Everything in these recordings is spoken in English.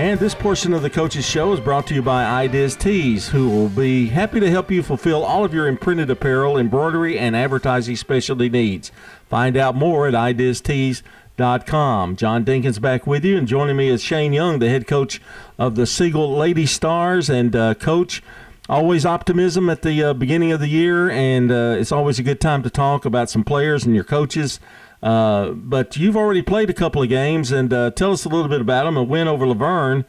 And this portion of the Coaches Show is brought to you by iDiz Tees, who will be happy to help you fulfill all of your imprinted apparel, embroidery, and advertising specialty needs. Find out more at idiztees.com. John Dinkins back with you, and joining me is Shane Young, the head coach of the Siegel Lady Stars. And, uh, Coach, always optimism at the uh, beginning of the year, and uh, it's always a good time to talk about some players and your coaches. Uh, but you've already played a couple of games, and uh, tell us a little bit about them. A win over La Vergne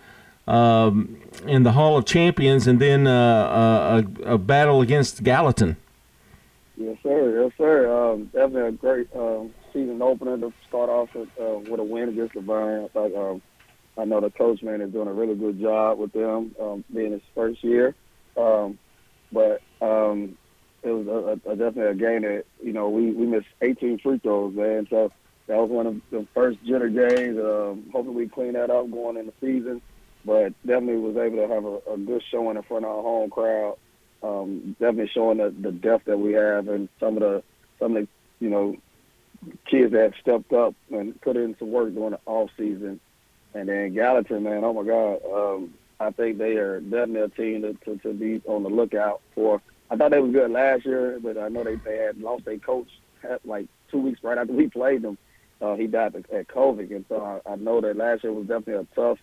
um, in the Hall of Champions, and then uh, a, a, battle against Gallatin. Yes, sir. Yes, sir. Um, definitely a great um, season opener to start off with, uh, with a win against La Vergne. I, um, I know the coach man is doing a really good job with them, um, being his first year. Um, but um, it was a, a, definitely a game that you know we we missed 18 free throws, man. So that was one of the first Jenner games. Um, hopefully we clean that up going in the season, but definitely was able to have a, a good showing in front of our home crowd. Um, definitely showing the, the depth that we have and some of the some of the you know kids that have stepped up and put in some work during the off season. And then Gallatin, man, oh my God, um, I think they are definitely a team to, to, to be on the lookout for. I thought they was good last year, but I know they, they had lost their coach like two weeks right after we played them. Uh, he died at COVID, and so I, I know that last year was definitely a tough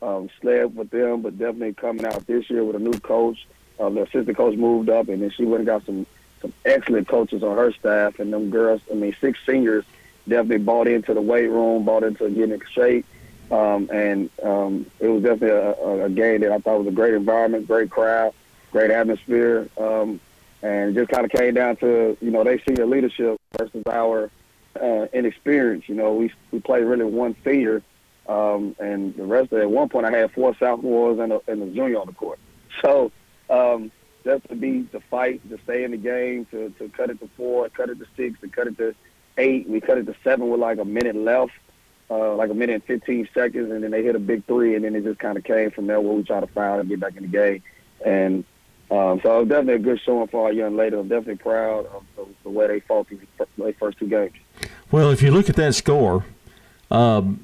um, sled with them, but definitely coming out this year with a new coach. Uh, the assistant coach moved up, and then she went and got some some excellent coaches on her staff, and them girls. I mean, six seniors definitely bought into the weight room, bought into getting in shape, um, and um, it was definitely a, a game that I thought was a great environment, great crowd great atmosphere, um, and it just kind of came down to you know they see senior leadership versus our uh, inexperience. You know, we we played really one senior, um, and the rest of it. At one point, I had four sophomores and a, and a junior on the court. So um, just to be to fight, to stay in the game, to to cut it to four, cut it to six, to cut it to eight. We cut it to seven with like a minute left. Uh, like a minute and 15 seconds, and then they hit a big three, and then it just kind of came from there where we try to foul and get back in the game. And um, so it was definitely a good showing for our young ladies. I'm definitely proud of the, the way they fought these their first two games. Well, if you look at that score, um,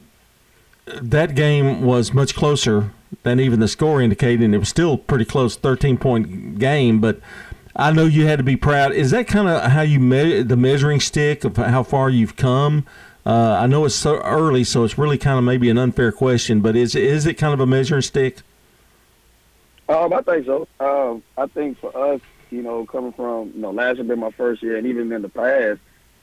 that game was much closer than even the score indicated, and it was still pretty close, 13 point game. But I know you had to be proud. Is that kind of how you me- the measuring stick of how far you've come? Uh, I know it's so early, so it's really kind of maybe an unfair question, but is is it kind of a measuring stick? Um, I think so. Um, I think for us, you know, coming from, you know, last year being my first year, and even in the past,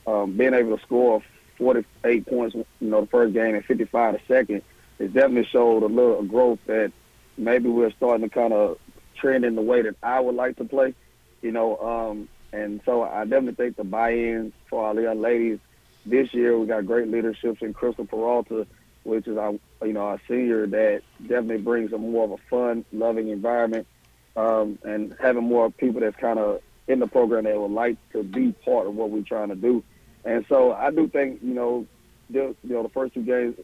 um, being able to score 48 points, you know, the first game and 55 the second, it definitely showed a little growth that maybe we're starting to kind of trend in the way that I would like to play, you know. Um, and so I definitely think the buy-in for our young ladies this year, we got great leaderships in Crystal Peralta, which is our you know our senior that definitely brings a more of a fun, loving environment, um, and having more people that's kind of in the program that would like to be part of what we're trying to do. And so I do think you know, the, you know the first two games,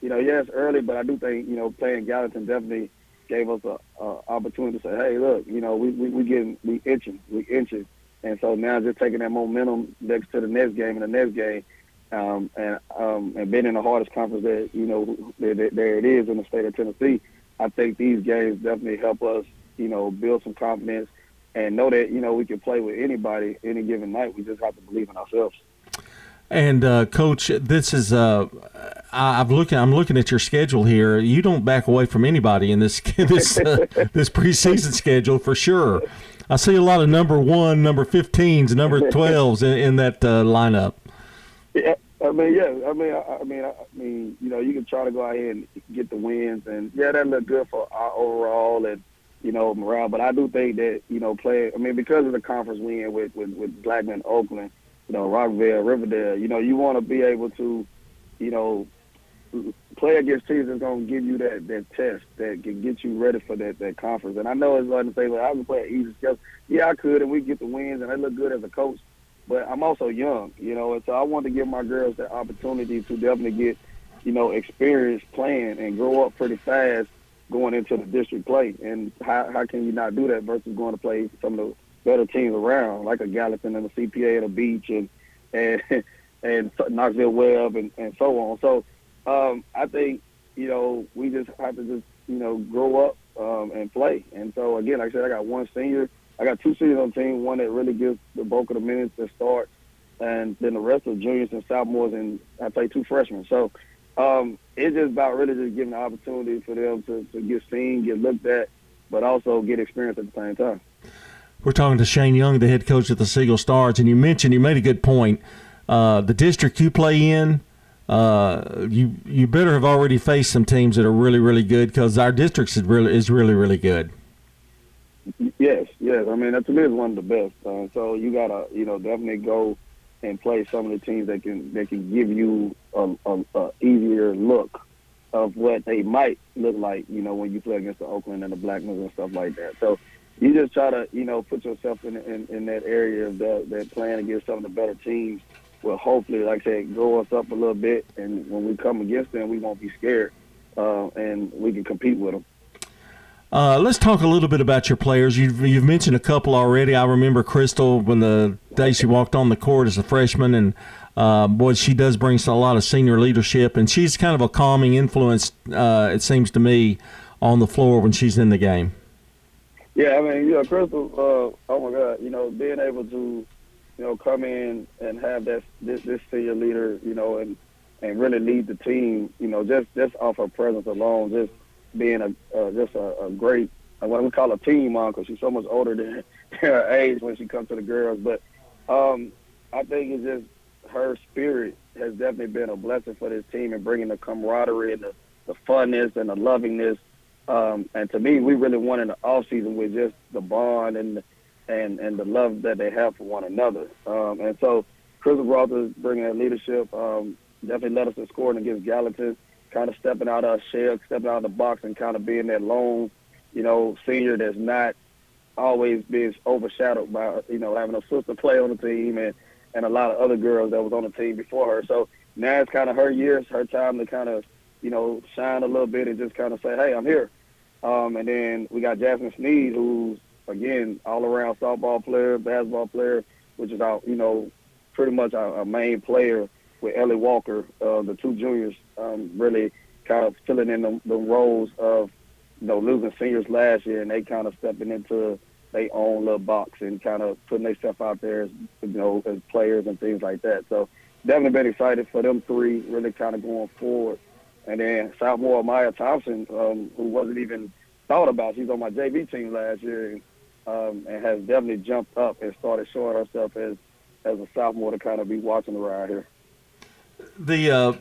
you know, yes, early, but I do think you know playing Gallatin definitely gave us a, a opportunity to say, hey, look, you know, we we, we getting we inching, we inching, and so now just taking that momentum next to the next game and the next game um, and um, and being in the hardest conference that you know there, there it is in the state of Tennessee, I think these games definitely help us, you know, build some confidence and know that you know we can play with anybody any given night. We just have to believe in ourselves. And uh, coach, this is uh, I've looking. I'm looking at your schedule here. You don't back away from anybody in this this uh, this preseason schedule for sure. I see a lot of number one, number 15s, number 12s in, in that uh, lineup. Yeah, I mean, yeah. I mean, I, I mean, I, I mean, you know, you can try to go out here and get the wins, and yeah, that look good for our overall and you know morale. But I do think that you know, play. I mean, because of the conference win with with, with Blackman, Oakland, you know, Rockvale, Riverdale. You know, you want to be able to, you know, play against teams that's gonna give you that that test that can get you ready for that that conference. And I know it's hard to say, well, I can play easy schedule. Yeah, I could, and we get the wins, and I look good as a coach. But I'm also young, you know, and so I want to give my girls the opportunity to definitely get, you know, experience playing and grow up pretty fast going into the district play. And how how can you not do that versus going to play some of the better teams around, like a Gallatin and a CPA at a Beech and and and Knoxville Webb and, and so on. So um, I think you know we just have to just you know grow up um, and play. And so again, like I said, I got one senior, I got two seniors on the team, one that really gives the bulk of the minutes to start, and then the rest of juniors and sophomores, and I play two freshmen. So um, it's just about really just giving the opportunity for them to, to get seen, get looked at, but also get experience at the same time. We're talking to Shane Young, the head coach of the Siegel Stars, and you mentioned you made a good point. Uh, the district you play in, uh, you you better have already faced some teams that are really really good because our district is really is really really good. Yes, yes. I mean, that to me is one of the best. Uh, so you gotta you know definitely go and play some of the teams that can that can give you a, a, a easier look of what they might look like. You know, when you play against the Oakland and the Blackmans and stuff like that. So you just try to, you know, put yourself in in, in that area of that, that playing against some of the better teams. Will hopefully, like I said, grow us up a little bit, and when we come against them, we won't be scared, uh, and we can compete with them. Uh, let's talk a little bit about your players. You've, you've mentioned a couple already. I remember Crystal when the day she walked on the court as a freshman, and uh, boy, she does bring a lot of senior leadership, and she's kind of a calming influence. Uh, it seems to me on the floor when she's in the game. Yeah, I mean, yeah, Crystal. Uh, oh my God, you know, being able to, you know, come in and have that this this senior leader, you know, and and really lead the team, you know, just just off her presence alone, just being a uh, just a, a great what we call a team mom because she's so much older than her age when she comes to the girls. But um, I think it's just her spirit has definitely been a blessing for this team and bringing the camaraderie and the, the funness and the lovingness um, and to me, we really won in the off season with just the bond and and and the love that they have for one another. Um, and so, Chris Walters bringing that leadership um, definitely led us to scoring against Gallatin, kind of stepping out of our shell, stepping out of the box, and kind of being that lone, you know, senior that's not always being overshadowed by you know having a sister play on the team and and a lot of other girls that was on the team before her. So now it's kind of her year, it's her time to kind of you know shine a little bit and just kind of say, hey, I'm here. Um, and then we got Jasmine Sneed, who's again all around softball player, basketball player, which is our you know pretty much our, our main player with Ellie Walker, uh, the two juniors, um, really kind of filling in the, the roles of you know losing seniors last year, and they kind of stepping into their own little box and kind of putting themselves out there as you know as players and things like that. So definitely been excited for them three, really kind of going forward. And then sophomore Maya Thompson, um, who wasn't even thought about. She's on my JV team last year and, um, and has definitely jumped up and started showing herself as as a sophomore to kind of be watching around here. The uh,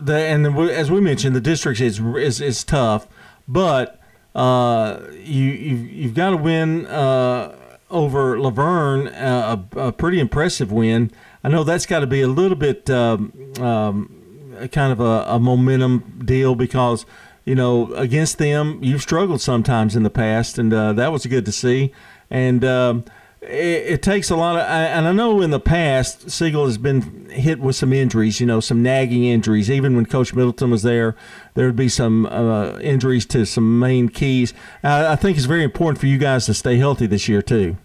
the and the, as we mentioned, the district is is, is tough, but uh, you you've, you've got to win uh, over La Vergne, uh, a, a, pretty impressive win. I know that's got to be a little bit um, um, kind of a, a, momentum deal because you know against them you've struggled sometimes in the past, and uh, that was good to see. And um, it, takes a lot of, and I know in the past Siegel has been hit with some injuries, you know, some nagging injuries. Even when Coach Middleton was there, there would be some uh, injuries to some main keys. I, I think it's very important for you guys to stay healthy this year too.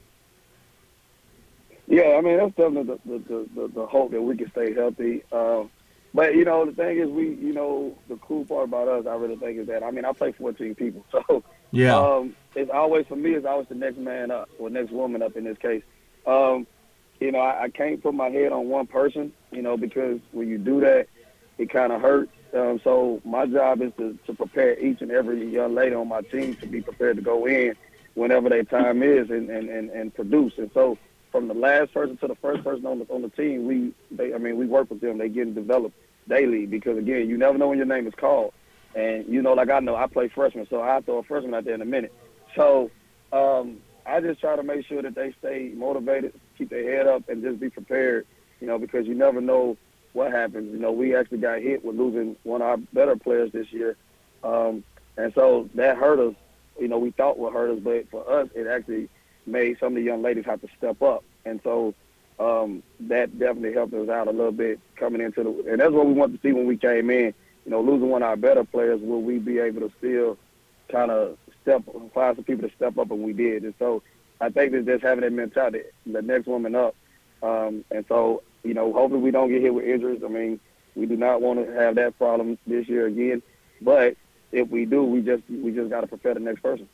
Yeah, I mean that's definitely the the, the, the hope that we can stay healthy. Uh, but you know, the thing is, we you know the cool part about us, I really think is that I mean I play 14 people, so yeah, um, it's always for me. It's always the next man up or next woman up in this case. Um, you know, I, I can't put my head on one person, you know, because when you do that, it kind of hurts. Um, so my job is to, to prepare each and every young lady on my team to be prepared to go in whenever their time is and, and, and, and produce. And so from the last person to the first person on the on the team, we they I mean we work with them. They getting developed daily because again, you never know when your name is called. And you know, like I know, I play freshman, so I throw a freshman out there in a minute. So um, I just try to make sure that they stay motivated, keep their head up, and just be prepared. You know, because you never know what happens. You know, we actually got hit with losing one of our better players this year, um, and so that hurt us. You know, we thought would hurt us, but for us, it actually made some of the young ladies have to step up. And so um, that definitely helped us out a little bit coming into the. And that's what we wanted to see when we came in. You know, losing one of our better players, will we be able to still kind of step, find some people to step up, and we did. And so I think that just having that mentality, the next woman up. Um, and so, you know, hopefully we don't get hit with injuries. I mean, we do not want to have that problem this year again. But if we do, we just we just got to prepare the next person.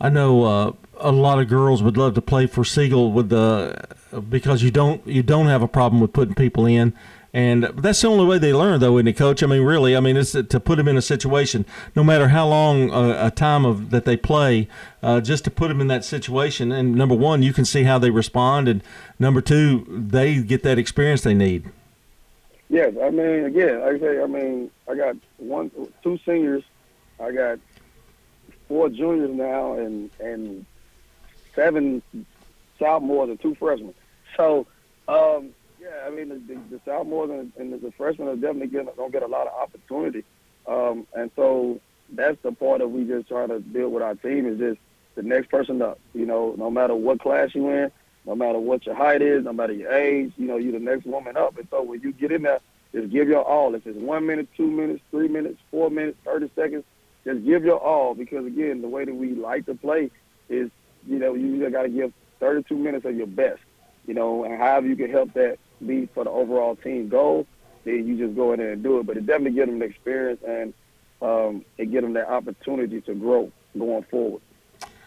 I know uh, a lot of girls would love to play for Siegel with the because you don't you don't have a problem with putting people in, and that's the only way they learn, though, isn't it, Coach? I mean, really, I mean, it's to put them in a situation, no matter how long a, a time of that they play, uh, just to put them in that situation. And number one, you can see how they respond, and number two, they get that experience they need. Yes, I mean, again, like I say, I mean, I got one, two seniors, I got four juniors now and and seven sophomores and two freshmen. So, um, yeah, I mean the, the, the sophomores and, and the, freshmen are definitely going to get a lot of opportunity. Um, and so that's the part that we just try to build with our team is just the next person up. You know, no matter what class you in, no matter what your height is, no matter your age, you know, you're the next woman up. And so when you get in there, just give your all. If it's one minute, two minutes, three minutes, four minutes, 30 seconds, just give your all because again, the way that we like to play is, you know, you just got to give 32 minutes of your best, you know, and however you can help that be for the overall team goal, then you just go in there and do it. But it definitely gives them the experience and um, it gives them that opportunity to grow going forward.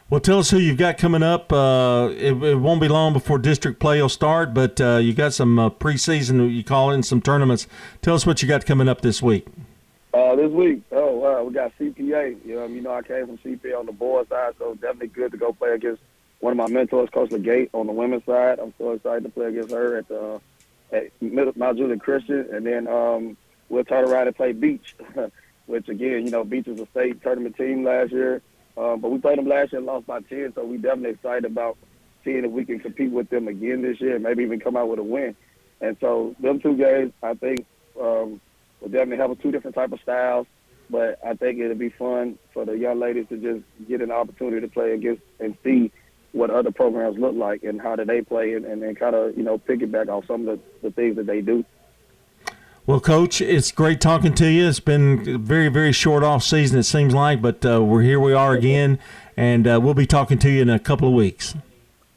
Well, tell us who you've got coming up. Uh, it, it, won't be long before district play will start, but uh, you got some uh, preseason, you call in some tournaments. Tell us what you got coming up this week. Uh, this week, oh wow, we got CPA. You know, you know, I came from CPA on the boys side, so definitely good to go play against one of my mentors, Coach Legate, on the women's side. I'm so excited to play against her at the at Mount Juliet Christian, and then um, we'll turn around and play Beech, which again, you know, Beech was a state tournament team last year, um, but we played them last year and lost by ten, so we definitely excited about seeing if we can compete with them again this year, maybe even come out with a win. And so them two games, I think. Um, We'll definitely have two different type of styles, but I think it'll be fun for the young ladies to just get an opportunity to play against and see what other programs look like and how do they play and, and, and kind of, you know, piggyback off some of the, the things that they do. Well, Coach, it's great talking to you. It's been a very, very short off season, it seems like, but uh, we're here we are again, and uh, we'll be talking to you in a couple of weeks.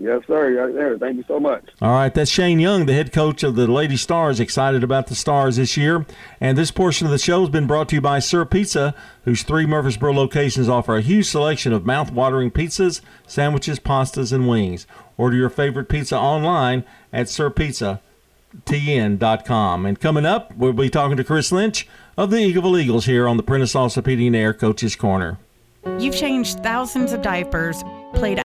Yes, sir. Right there. Thank you so much. All right. That's Shane Young, the head coach of the Lady Stars, excited about the Stars this year. And this portion of the show has been brought to you by Sir Pizza, whose three Murfreesboro locations offer a huge selection of mouth-watering pizzas, sandwiches, pastas, and wings. Order your favorite pizza online at sirpizzatn.com. And coming up, we'll be talking to Chris Lynch of the Eagleville Eagles here on the Prentice Allsup Heating Air Coaches Corner. You've changed thousands of diapers, played